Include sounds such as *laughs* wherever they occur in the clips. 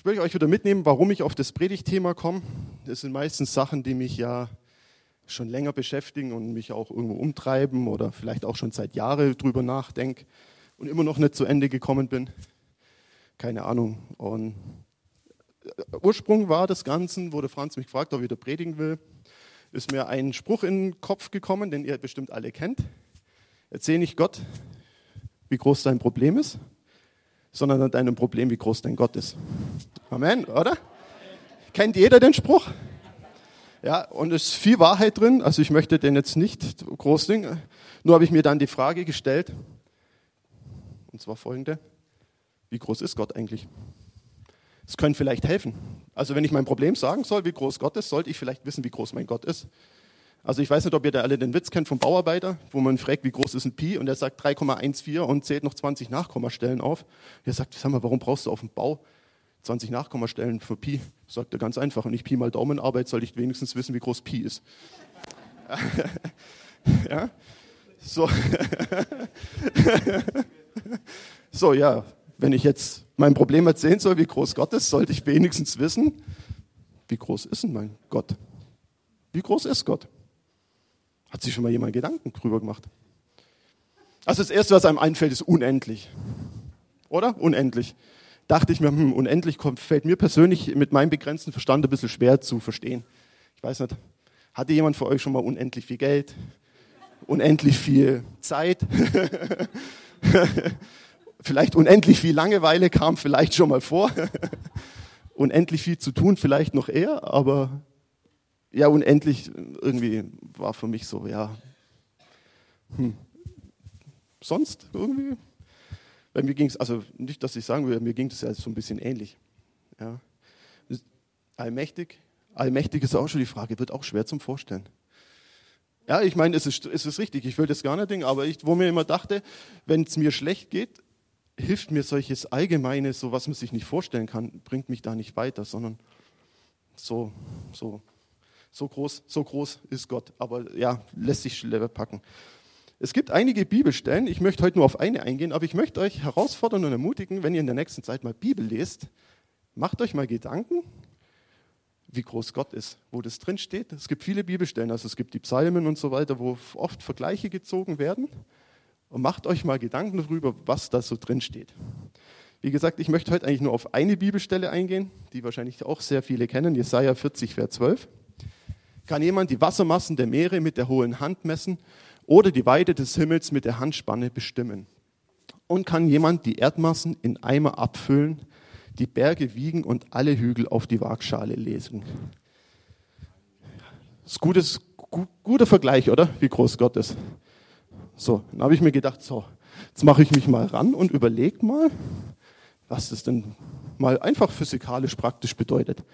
Ich will euch wieder mitnehmen, warum ich auf das Predigtthema komme. Das sind meistens Sachen, die mich ja schon länger beschäftigen und mich auch irgendwo umtreiben oder vielleicht auch schon seit Jahren drüber nachdenke und immer noch nicht zu Ende gekommen bin. Keine Ahnung. Und äh, Ursprung war des Ganzen, wurde Franz mich gefragt, ob ich wieder predigen will, ist mir ein Spruch in den Kopf gekommen, den ihr bestimmt alle kennt. Erzähl nicht Gott, wie groß dein Problem ist, sondern an deinem Problem, wie groß dein Gott ist. Amen, oder? Kennt jeder den Spruch? Ja, und es ist viel Wahrheit drin, also ich möchte den jetzt nicht groß dingen, nur habe ich mir dann die Frage gestellt, und zwar folgende, wie groß ist Gott eigentlich? Es könnte vielleicht helfen. Also wenn ich mein Problem sagen soll, wie groß Gott ist, sollte ich vielleicht wissen, wie groß mein Gott ist. Also ich weiß nicht, ob ihr da alle den Witz kennt vom Bauarbeiter, wo man fragt, wie groß ist ein Pi und er sagt 3,14 und zählt noch 20 Nachkommastellen auf. Er sagt, sag mal, warum brauchst du auf dem Bau 20 Nachkommastellen für Pi, sagt er ganz einfach. Und ich Pi mal Daumenarbeit, soll ich wenigstens wissen, wie groß Pi ist. *laughs* ja? So. *laughs* so, ja. Wenn ich jetzt mein Problem erzählen soll, wie groß Gott ist, sollte ich wenigstens wissen, wie groß ist denn mein Gott? Wie groß ist Gott? Hat sich schon mal jemand Gedanken drüber gemacht? Also das Erste, was einem einfällt, ist unendlich. Oder? Unendlich dachte ich mir, hm, unendlich kommt, fällt mir persönlich mit meinem begrenzten Verstand ein bisschen schwer zu verstehen. Ich weiß nicht, hatte jemand von euch schon mal unendlich viel Geld? Unendlich viel Zeit? *laughs* vielleicht unendlich viel Langeweile kam vielleicht schon mal vor. *laughs* unendlich viel zu tun, vielleicht noch eher, aber ja, unendlich irgendwie war für mich so, ja. Hm. Sonst irgendwie bei mir ging es, also nicht, dass ich sagen würde, mir ging es ja so ein bisschen ähnlich. Ja. Allmächtig, allmächtig ist auch schon die Frage, wird auch schwer zum Vorstellen. Ja, ich meine, es ist, es ist richtig, ich will das gar nicht denken, aber ich, wo mir immer dachte, wenn es mir schlecht geht, hilft mir solches Allgemeine, so was man sich nicht vorstellen kann, bringt mich da nicht weiter, sondern so, so, so groß, so groß ist Gott. Aber ja, lässt sich schneller packen. Es gibt einige Bibelstellen, ich möchte heute nur auf eine eingehen, aber ich möchte euch herausfordern und ermutigen, wenn ihr in der nächsten Zeit mal Bibel lest, macht euch mal Gedanken, wie groß Gott ist, wo das drin steht. Es gibt viele Bibelstellen, also es gibt die Psalmen und so weiter, wo oft Vergleiche gezogen werden. Und macht euch mal Gedanken darüber, was da so drin steht. Wie gesagt, ich möchte heute eigentlich nur auf eine Bibelstelle eingehen, die wahrscheinlich auch sehr viele kennen, Jesaja 40, Vers 12. Kann jemand die Wassermassen der Meere mit der hohen Hand messen oder die Weite des Himmels mit der Handspanne bestimmen. Und kann jemand die Erdmassen in Eimer abfüllen, die Berge wiegen und alle Hügel auf die Waagschale lesen. Das ist gutes, gu guter Vergleich, oder? Wie groß Gott ist. So, dann habe ich mir gedacht, so, jetzt mache ich mich mal ran und überlege mal, was das denn mal einfach physikalisch praktisch bedeutet.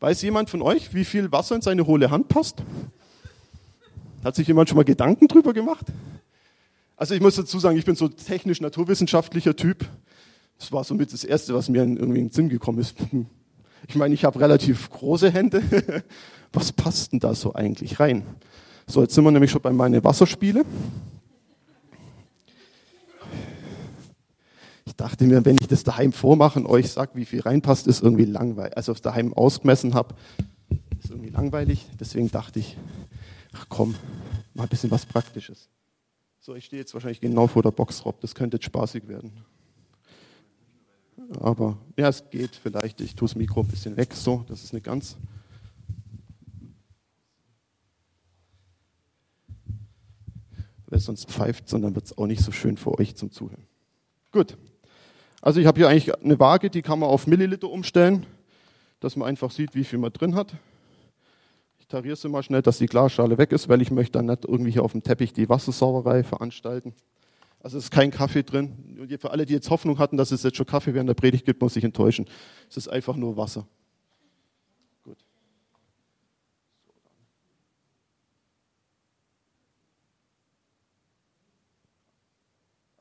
Weiß jemand von euch, wie viel Wasser in seine hohle Hand passt? Hat sich jemand schon mal Gedanken drüber gemacht? Also ich muss dazu sagen, ich bin so technisch-naturwissenschaftlicher Typ. Das war somit das Erste, was mir irgendwie in den Sinn gekommen ist. Ich meine, ich habe relativ große Hände. *laughs* Was passt denn da so eigentlich rein? So, jetzt sind wir nämlich schon bei meinen Wasserspiele. Ich dachte mir, wenn ich das daheim vormache und euch sage, wie viel reinpasst, ist irgendwie langweilig. Also, daheim ausgemessen habe, ist irgendwie langweilig. Deswegen dachte ich, ach komm, mal ein bisschen was Praktisches. So, ich stehe jetzt wahrscheinlich genau vor der Boxrob, das könnte jetzt spaßig werden. Aber ja, es geht vielleicht. Ich tue das Mikro ein bisschen weg, so, das ist nicht ganz. Weil sonst pfeift dann wird es auch nicht so schön für euch zum Zuhören. Gut. Also ich habe hier eigentlich eine Waage, die kann man auf Milliliter umstellen, dass man einfach sieht, wie viel man drin hat. Ich tariere sie mal schnell, dass die Glasschale weg ist, weil ich möchte dann nicht irgendwie hier auf dem Teppich die Wassersauerei veranstalten. Also es ist kein Kaffee drin. Für alle, die jetzt Hoffnung hatten, dass es jetzt schon Kaffee während der Predigt gibt, muss ich enttäuschen. Es ist einfach nur Wasser.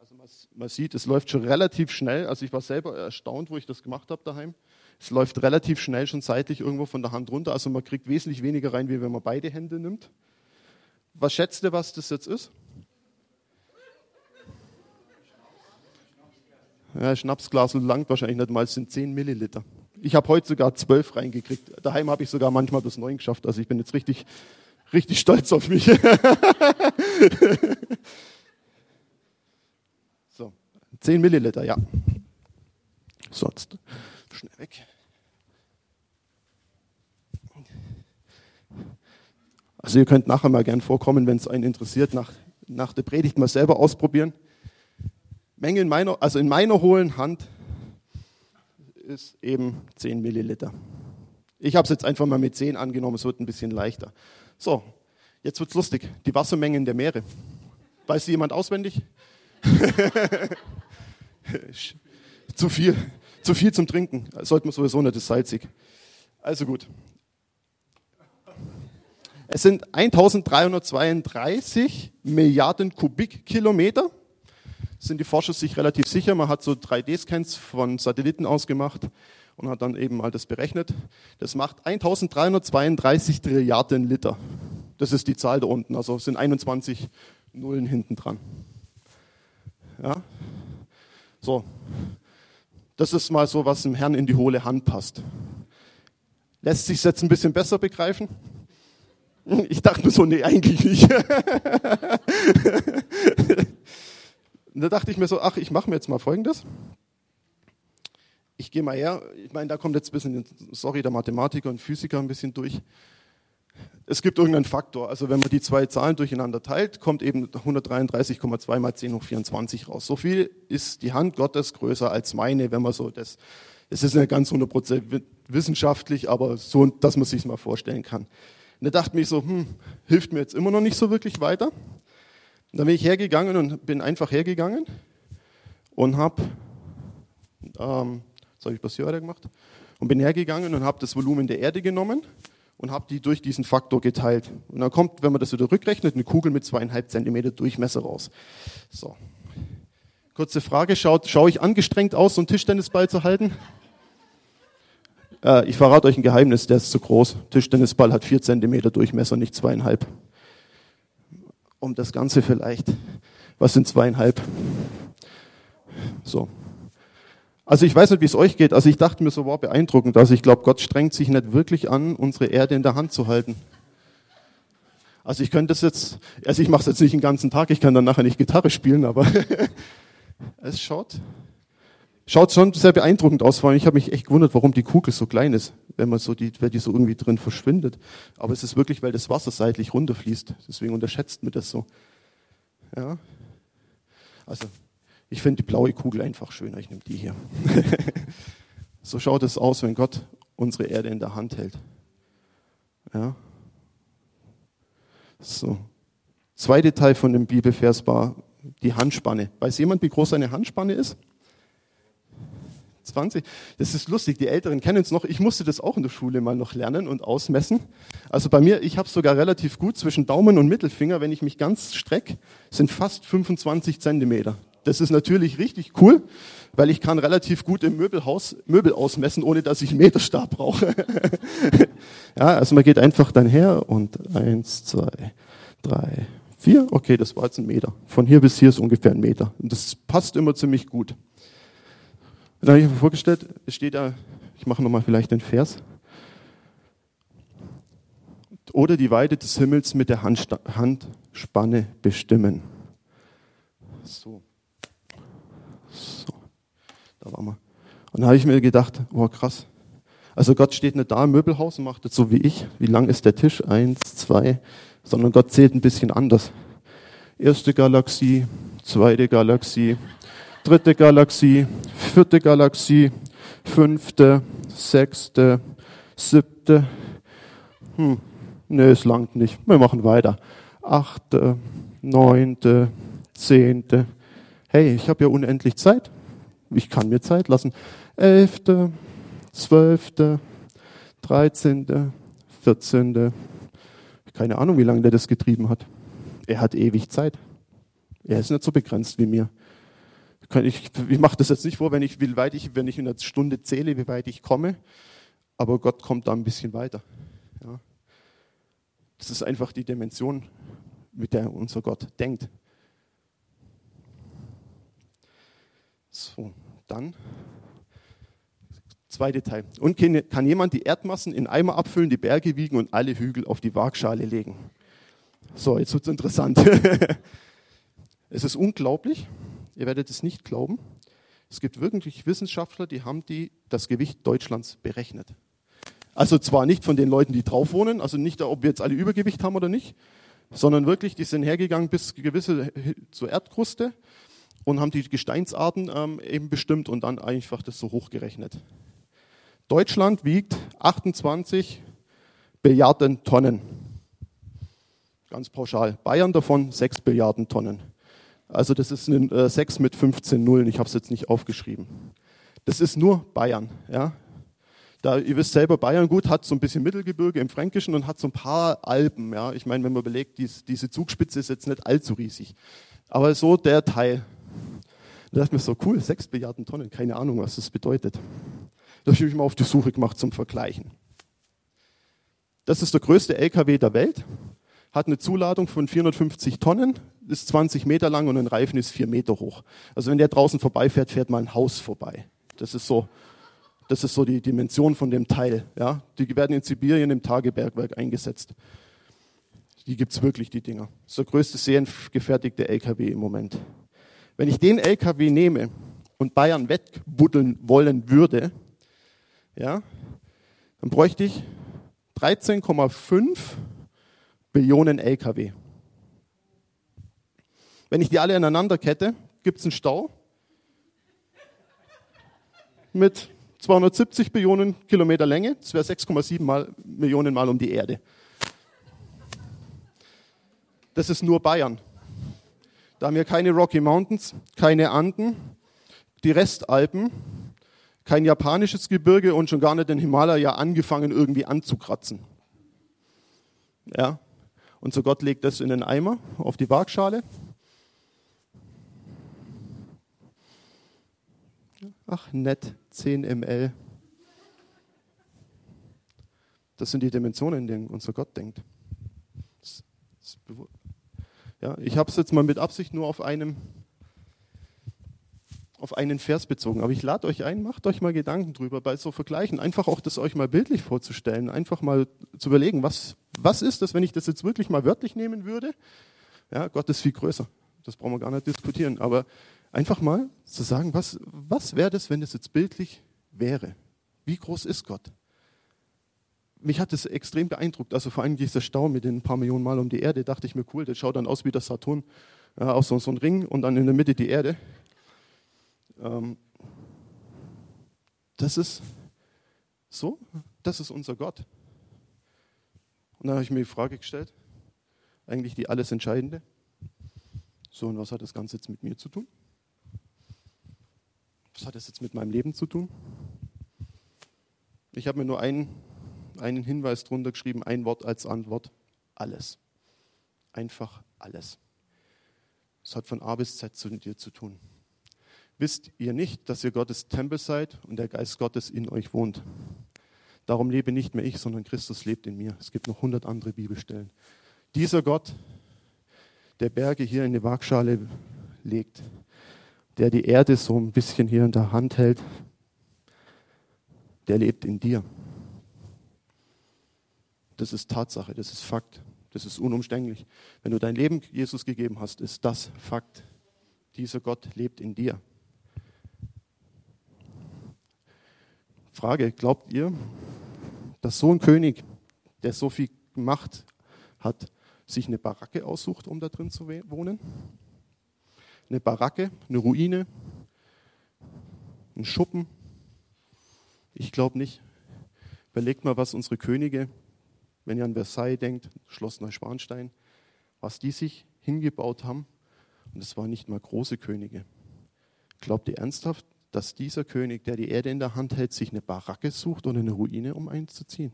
Also man, man sieht, es läuft schon relativ schnell. Also ich war selber erstaunt, wo ich das gemacht habe daheim. Es läuft relativ schnell schon seitlich irgendwo von der Hand runter. Also man kriegt wesentlich weniger rein, wie wenn man beide Hände nimmt. Was schätzt ihr, was das jetzt ist? Ja, Schnapsglas langt wahrscheinlich nicht mal, es sind 10 Milliliter. Ich habe heute sogar 12 reingekriegt. Daheim habe ich sogar manchmal bis 9 geschafft. Also ich bin jetzt richtig, richtig stolz auf mich. *laughs* so, 10 Milliliter, ja. Sonst schnell weg. Also ihr könnt nachher mal gern vorkommen, wenn es einen interessiert, nach, nach der Predigt mal selber ausprobieren. Menge in meiner, also in meiner hohlen Hand ist eben 10 Milliliter. Ich habe es jetzt einfach mal mit 10 angenommen, es wird ein bisschen leichter. So, jetzt wird es lustig. Die Wassermengen der Meere. Weiß jemand auswendig? *laughs* *laughs* zu viel. Zu viel zum Trinken. Sollte man sowieso nicht, ist salzig. Also gut. Es sind 1332 Milliarden Kubikkilometer. Sind die Forscher sich relativ sicher. Man hat so 3D-Scans von Satelliten ausgemacht und hat dann eben mal das berechnet. Das macht 1332 Trilliarden Liter. Das ist die Zahl da unten. Also sind 21 Nullen hinten dran. Ja. So. Das ist mal so, was dem Herrn in die hohle Hand passt. Lässt sich jetzt ein bisschen besser begreifen? Ich dachte mir so, nee, eigentlich nicht. *laughs* Da dachte ich mir so, ach, ich mache mir jetzt mal Folgendes. Ich gehe mal her, ich meine, da kommt jetzt ein bisschen, sorry, der Mathematiker und Physiker ein bisschen durch. Es gibt irgendeinen Faktor, also wenn man die zwei Zahlen durcheinander teilt, kommt eben 133,2 mal 10 hoch 24 raus. So viel ist die Hand Gottes größer als meine, wenn man so das, es ist nicht ganz 100% wissenschaftlich, aber so, dass man sich mal vorstellen kann. Und da dachte ich so, hm, hilft mir jetzt immer noch nicht so wirklich weiter. Und dann bin ich hergegangen und bin einfach hergegangen und habe, ähm, das habe ich weiter gemacht, und bin hergegangen und habe das Volumen der Erde genommen und habe die durch diesen Faktor geteilt. Und dann kommt, wenn man das wieder rückrechnet, eine Kugel mit zweieinhalb Zentimeter Durchmesser raus. So. Kurze Frage, schaut, schaue ich angestrengt aus, so einen Tischtennisball zu halten? Äh, ich verrate euch ein Geheimnis, der ist zu groß. Tischtennisball hat vier Zentimeter Durchmesser, nicht zweieinhalb. Um das Ganze vielleicht. Was sind zweieinhalb? So. Also ich weiß nicht, wie es euch geht. Also ich dachte mir so, war beeindruckend. Also ich glaube, Gott strengt sich nicht wirklich an, unsere Erde in der Hand zu halten. Also ich könnte das jetzt, also ich mache es jetzt nicht den ganzen Tag, ich kann dann nachher nicht Gitarre spielen, aber *laughs* es schaut Schaut schon sehr beeindruckend aus, vor allem ich habe mich echt gewundert, warum die Kugel so klein ist, wenn man so die, wenn die so irgendwie drin verschwindet. Aber es ist wirklich, weil das Wasser seitlich runterfließt. Deswegen unterschätzt man das so. Ja. Also, ich finde die blaue Kugel einfach schöner. Ich nehme die hier. *laughs* so schaut es aus, wenn Gott unsere Erde in der Hand hält. Ja. So. Zweite Teil von dem Bibelvers war die Handspanne. Weiß jemand, wie groß eine Handspanne ist? 20. Das ist lustig, die Älteren kennen es noch. Ich musste das auch in der Schule mal noch lernen und ausmessen. Also bei mir, ich habe es sogar relativ gut zwischen Daumen und Mittelfinger, wenn ich mich ganz strecke, sind fast 25 Zentimeter. Das ist natürlich richtig cool, weil ich kann relativ gut im Möbelhaus Möbel ausmessen, ohne dass ich einen Meterstab brauche. *laughs* ja, also man geht einfach dann her und eins, zwei, drei, vier. Okay, das war jetzt ein Meter. Von hier bis hier ist ungefähr ein Meter. Und das passt immer ziemlich gut. Dann habe ich mir vorgestellt, es steht da, ich mache nochmal vielleicht den Vers. Oder die Weite des Himmels mit der Handspanne bestimmen. So. So. Da waren wir. Und da habe ich mir gedacht, oh krass. Also Gott steht nicht da im Möbelhaus und macht das so wie ich. Wie lang ist der Tisch? Eins, zwei. Sondern Gott zählt ein bisschen anders. Erste Galaxie, zweite Galaxie, dritte Galaxie, vierte Galaxie, fünfte, sechste, siebte. Hm, nee, es langt nicht. Wir machen weiter. Achte, neunte, zehnte. Hey, ich habe ja unendlich Zeit. Ich kann mir Zeit lassen. Elfte, zwölfte, dreizehnte, vierzehnte. Keine Ahnung, wie lange der das getrieben hat. Er hat ewig Zeit. Er ist nicht so begrenzt wie mir. Ich, ich mache das jetzt nicht vor, wenn ich, wie weit ich, wenn ich in einer Stunde zähle, wie weit ich komme, aber Gott kommt da ein bisschen weiter. Ja. Das ist einfach die Dimension, mit der unser Gott denkt. So, Dann, zweite Teil. Und kann jemand die Erdmassen in Eimer abfüllen, die Berge wiegen und alle Hügel auf die Waagschale legen? So, jetzt wird es interessant. *laughs* es ist unglaublich, ihr werdet es nicht glauben. Es gibt wirklich Wissenschaftler, die haben die, das Gewicht Deutschlands berechnet. Also zwar nicht von den Leuten, die drauf wohnen, also nicht, ob wir jetzt alle Übergewicht haben oder nicht, sondern wirklich, die sind hergegangen bis gewisse zur Erdkruste und haben die Gesteinsarten ähm, eben bestimmt und dann einfach das so hochgerechnet. Deutschland wiegt 28 Billiarden Tonnen. Ganz pauschal. Bayern davon 6 Billiarden Tonnen. Also das ist ein äh, 6 mit 15 Nullen. Ich habe es jetzt nicht aufgeschrieben. Das ist nur Bayern. Ja? Da, ihr wisst selber, Bayern gut hat so ein bisschen Mittelgebirge im Fränkischen und hat so ein paar Alpen. Ja? Ich meine, wenn man überlegt, dies, diese Zugspitze ist jetzt nicht allzu riesig. Aber so der Teil. Da dachte mir so, cool, 6 Milliarden Tonnen, keine Ahnung, was das bedeutet. Da habe ich mich mal auf die Suche gemacht zum Vergleichen. Das ist der größte LKW der Welt, hat eine Zuladung von 450 Tonnen, ist 20 Meter lang und ein Reifen ist 4 Meter hoch. Also wenn der draußen vorbeifährt, fährt mal ein Haus vorbei. Das ist so das ist so die Dimension von dem Teil. Ja? Die werden in Sibirien im Tagebergwerk eingesetzt. Die gibt es wirklich, die Dinger. Das ist der größte seriengefertigte LKW im Moment. Wenn ich den LKW nehme und Bayern wettbuddeln wollen würde, ja, dann bräuchte ich 13,5 Billionen LKW. Wenn ich die alle ineinander kette, gibt es einen Stau mit 270 Billionen Kilometer Länge, das wäre 6,7 mal, Millionen Mal um die Erde. Das ist nur Bayern. Da haben wir keine Rocky Mountains, keine Anden, die Restalpen, kein japanisches Gebirge und schon gar nicht den Himalaya angefangen irgendwie anzukratzen. Ja. Und so Gott legt das in den Eimer auf die Waagschale Ach, nett, 10 ml. Das sind die Dimensionen, in denen unser Gott denkt. Das, das ja, ich habe es jetzt mal mit Absicht nur auf einem auf einen Vers bezogen. Aber ich lade euch ein, macht euch mal Gedanken drüber bei so Vergleichen. Einfach auch das euch mal bildlich vorzustellen. Einfach mal zu überlegen, was, was ist das, wenn ich das jetzt wirklich mal wörtlich nehmen würde? Ja, Gott ist viel größer. Das brauchen wir gar nicht diskutieren. Aber Einfach mal zu sagen, was, was wäre das, wenn es jetzt bildlich wäre? Wie groß ist Gott? Mich hat das extrem beeindruckt. Also vor allem dieser Stau mit den paar Millionen Mal um die Erde, dachte ich mir, cool, das schaut dann aus wie der Saturn, ja, aus so, so ein Ring und dann in der Mitte die Erde. Ähm, das ist so, das ist unser Gott. Und dann habe ich mir die Frage gestellt, eigentlich die alles Entscheidende. So, und was hat das Ganze jetzt mit mir zu tun? Was hat das jetzt mit meinem Leben zu tun? Ich habe mir nur einen, einen Hinweis drunter geschrieben, ein Wort als Antwort. Alles. Einfach alles. Es hat von A bis Z zu dir zu tun. Wisst ihr nicht, dass ihr Gottes Tempel seid und der Geist Gottes in euch wohnt? Darum lebe nicht mehr ich, sondern Christus lebt in mir. Es gibt noch hundert andere Bibelstellen. Dieser Gott, der Berge hier in die Waagschale legt, der die Erde so ein bisschen hier in der Hand hält, der lebt in dir. Das ist Tatsache, das ist Fakt, das ist unumständlich. Wenn du dein Leben Jesus gegeben hast, ist das Fakt. Dieser Gott lebt in dir. Frage, glaubt ihr, dass so ein König, der so viel Macht hat, sich eine Baracke aussucht, um da drin zu wohnen? eine Baracke, eine Ruine, ein Schuppen? Ich glaube nicht. Überlegt mal, was unsere Könige, wenn ihr an Versailles denkt, Schloss Neuschwanstein, was die sich hingebaut haben. Und es waren nicht mal große Könige. Glaubt ihr ernsthaft, dass dieser König, der die Erde in der Hand hält, sich eine Baracke sucht oder eine Ruine, um einzuziehen?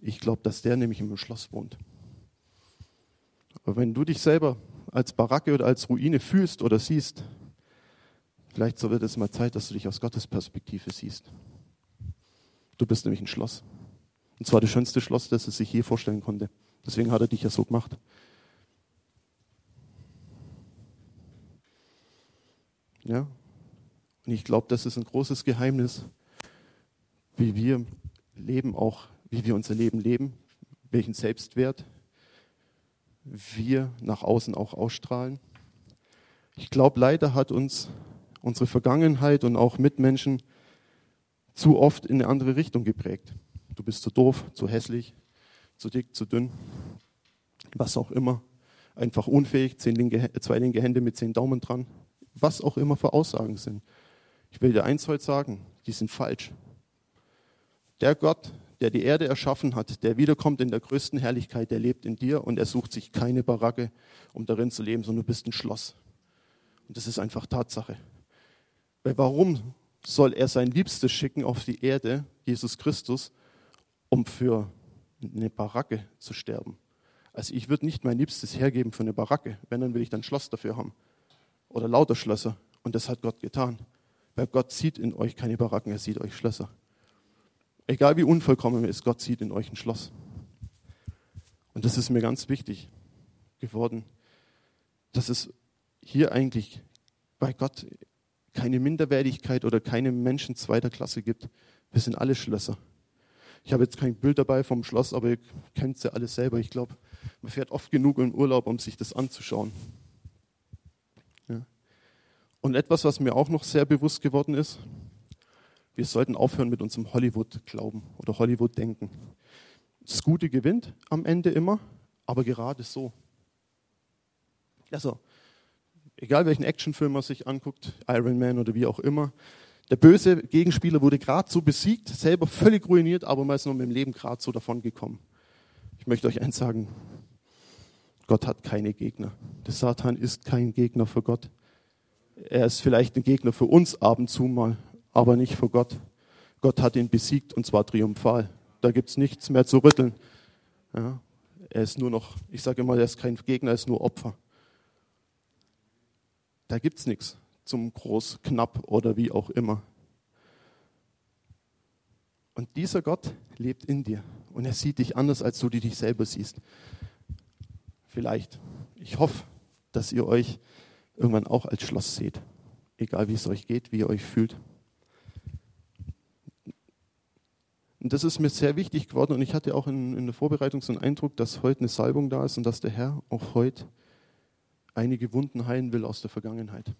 Ich glaube, dass der nämlich im Schloss wohnt. Aber wenn du dich selber als Baracke oder als Ruine fühlst oder siehst, vielleicht so wird es mal Zeit, dass du dich aus Gottes Perspektive siehst. Du bist nämlich ein Schloss. Und zwar das schönste Schloss, das er sich je vorstellen konnte. Deswegen hat er dich ja so gemacht. Ja? Und ich glaube, das ist ein großes Geheimnis, wie wir leben, auch wie wir unser Leben leben, welchen Selbstwert wir nach außen auch ausstrahlen. Ich glaube, leider hat uns unsere Vergangenheit und auch Mitmenschen zu oft in eine andere Richtung geprägt. Du bist zu doof, zu hässlich, zu dick, zu dünn, was auch immer. Einfach unfähig, linke, zwei linke Hände mit zehn Daumen dran, was auch immer für Aussagen sind. Ich will dir eins heute sagen, die sind falsch. Der Gott, der die Erde erschaffen hat, der wiederkommt in der größten Herrlichkeit, der lebt in dir und er sucht sich keine Baracke, um darin zu leben, sondern du bist ein Schloss. Und das ist einfach Tatsache. Weil warum soll er sein Liebstes schicken auf die Erde, Jesus Christus, um für eine Baracke zu sterben? Also ich würde nicht mein Liebstes hergeben für eine Baracke. Wenn, dann will ich dann Schloss dafür haben. Oder lauter Schlösser. Und das hat Gott getan. Weil Gott sieht in euch keine Baracken, er sieht euch Schlösser. Egal wie unvollkommen er ist, Gott sieht in euch ein Schloss. Und das ist mir ganz wichtig geworden, dass es hier eigentlich bei Gott keine Minderwertigkeit oder keine Menschen zweiter Klasse gibt. Wir sind alle Schlösser. Ich habe jetzt kein Bild dabei vom Schloss, aber ihr kennt sie alle selber. Ich glaube, man fährt oft genug in Urlaub, um sich das anzuschauen. Ja. Und etwas, was mir auch noch sehr bewusst geworden ist, wir sollten aufhören mit unserem Hollywood-Glauben oder Hollywood-Denken. Das Gute gewinnt am Ende immer, aber gerade so. Also, egal welchen Actionfilm man sich anguckt, Iron Man oder wie auch immer, der böse Gegenspieler wurde gerade so besiegt, selber völlig ruiniert, aber ist noch mit dem Leben gerade so davon gekommen. Ich möchte euch eins sagen, Gott hat keine Gegner. Der Satan ist kein Gegner für Gott. Er ist vielleicht ein Gegner für uns ab und zu mal, aber nicht für Gott. Gott hat ihn besiegt und zwar triumphal. Da gibt es nichts mehr zu rütteln. Ja, er ist nur noch, ich sage immer, er ist kein Gegner, er ist nur Opfer. Da gibt es nichts zum Groß, Knapp oder wie auch immer. Und dieser Gott lebt in dir und er sieht dich anders, als du dich selber siehst. Vielleicht. Ich hoffe, dass ihr euch irgendwann auch als Schloss seht. Egal wie es euch geht, wie ihr euch fühlt. Und das ist mir sehr wichtig geworden und ich hatte auch in, in der Vorbereitung so einen Eindruck, dass heute eine Salbung da ist und dass der Herr auch heute einige Wunden heilen will aus der Vergangenheit.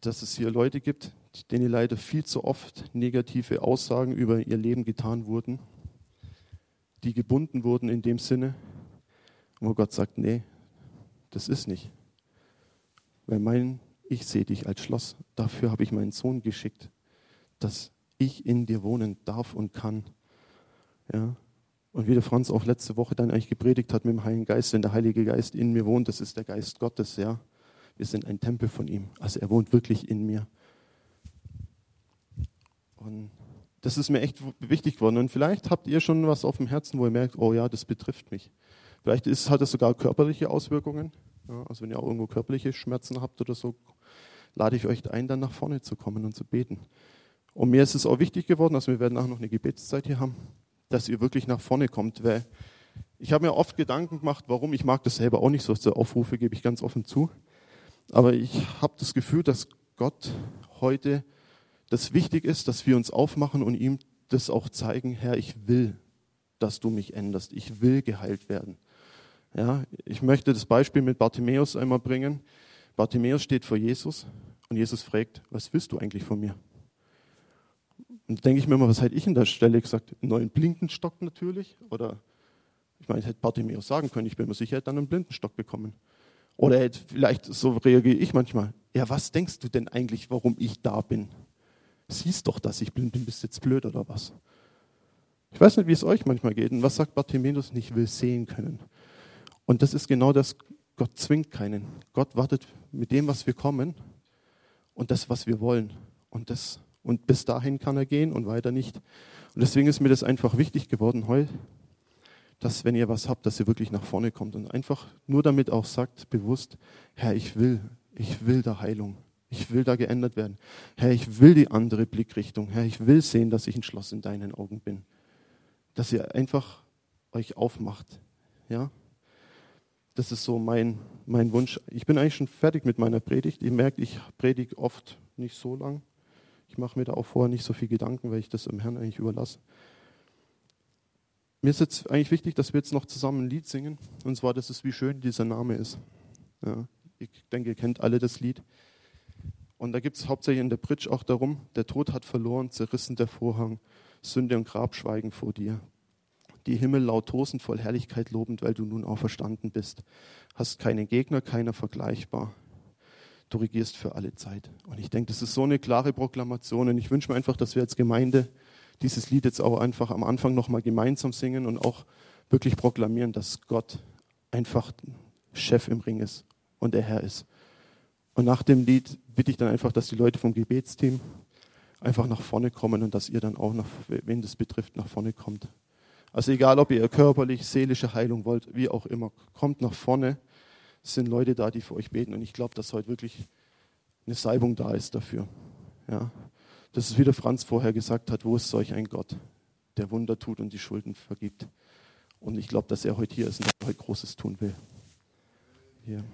Dass es hier Leute gibt, denen leider viel zu oft negative Aussagen über ihr Leben getan wurden, die gebunden wurden in dem Sinne, wo Gott sagt, nee, das ist nicht. Weil mein, ich sehe dich als Schloss, dafür habe ich meinen Sohn geschickt, dass ich in dir wohnen darf und kann. Ja, und wie der Franz auch letzte Woche dann eigentlich gepredigt hat mit dem Heiligen Geist, wenn der Heilige Geist in mir wohnt, das ist der Geist Gottes, ja. Wir sind ein Tempel von ihm. Also er wohnt wirklich in mir. Und das ist mir echt wichtig geworden. Und vielleicht habt ihr schon was auf dem Herzen, wo ihr merkt, oh ja, das betrifft mich. Vielleicht ist, hat es sogar körperliche Auswirkungen. Ja, also wenn ihr auch irgendwo körperliche Schmerzen habt oder so, lade ich euch ein, dann nach vorne zu kommen und zu beten. Und mir ist es auch wichtig geworden, dass wir werden auch noch eine Gebetszeit hier haben dass ihr wirklich nach vorne kommt. Weil ich habe mir oft Gedanken gemacht, warum. Ich mag das selber auch nicht, so solche Aufrufe gebe ich ganz offen zu. Aber ich habe das Gefühl, dass Gott heute das wichtig ist, dass wir uns aufmachen und ihm das auch zeigen, Herr, ich will, dass du mich änderst. Ich will geheilt werden. Ja, ich möchte das Beispiel mit Bartimäus einmal bringen. Bartimäus steht vor Jesus und Jesus fragt, was willst du eigentlich von mir? Und da denke ich mir immer, was hätte ich an der Stelle gesagt? Einen neuen Blindenstock natürlich? Oder, ich meine, hätte Bartimäus sagen können, ich bin mir sicher, er hätte dann einen Blindenstock bekommen. Oder er hätte, vielleicht, so reagiere ich manchmal, ja, was denkst du denn eigentlich, warum ich da bin? Siehst doch, dass ich blind bin, bist jetzt blöd oder was? Ich weiß nicht, wie es euch manchmal geht. Und was sagt Bartimäus? Ich will sehen können. Und das ist genau das, Gott zwingt keinen. Gott wartet mit dem, was wir kommen und das, was wir wollen. Und das und bis dahin kann er gehen und weiter nicht. Und deswegen ist mir das einfach wichtig geworden heute, dass wenn ihr was habt, dass ihr wirklich nach vorne kommt und einfach nur damit auch sagt, bewusst, Herr, ich will, ich will da Heilung. Ich will da geändert werden. Herr, ich will die andere Blickrichtung. Herr, ich will sehen, dass ich ein Schloss in deinen Augen bin. Dass ihr einfach euch aufmacht. Ja? Das ist so mein, mein Wunsch. Ich bin eigentlich schon fertig mit meiner Predigt. Ihr merkt, ich predige oft nicht so lang. Ich mache mir da auch vorher nicht so viel Gedanken, weil ich das im Herrn eigentlich überlasse. Mir ist jetzt eigentlich wichtig, dass wir jetzt noch zusammen ein Lied singen. Und zwar, das ist, wie schön dieser Name ist. Ja, ich denke, ihr kennt alle das Lied. Und da gibt es hauptsächlich in der Bridge auch darum, der Tod hat verloren, zerrissen der Vorhang, Sünde und Grab schweigen vor dir. Die Himmel laut tosend voll Herrlichkeit lobend, weil du nun auferstanden bist. Hast keine Gegner, keiner vergleichbar. Du regierst für alle Zeit. Und ich denke, das ist so eine klare Proklamation. Und ich wünsche mir einfach, dass wir als Gemeinde dieses Lied jetzt auch einfach am Anfang nochmal gemeinsam singen und auch wirklich proklamieren, dass Gott einfach Chef im Ring ist und der Herr ist. Und nach dem Lied bitte ich dann einfach, dass die Leute vom Gebetsteam einfach nach vorne kommen und dass ihr dann auch, nach, wen das betrifft, nach vorne kommt. Also egal, ob ihr körperlich, seelische Heilung wollt, wie auch immer, kommt nach vorne. Es sind Leute da, die für euch beten und ich glaube, dass heute wirklich eine Salbung da ist dafür. Ja. Das ist, wie der Franz vorher gesagt hat, wo ist solch ein Gott, der Wunder tut und die Schulden vergibt. Und ich glaube, dass er heute hier ist und heute Großes tun will. Hier.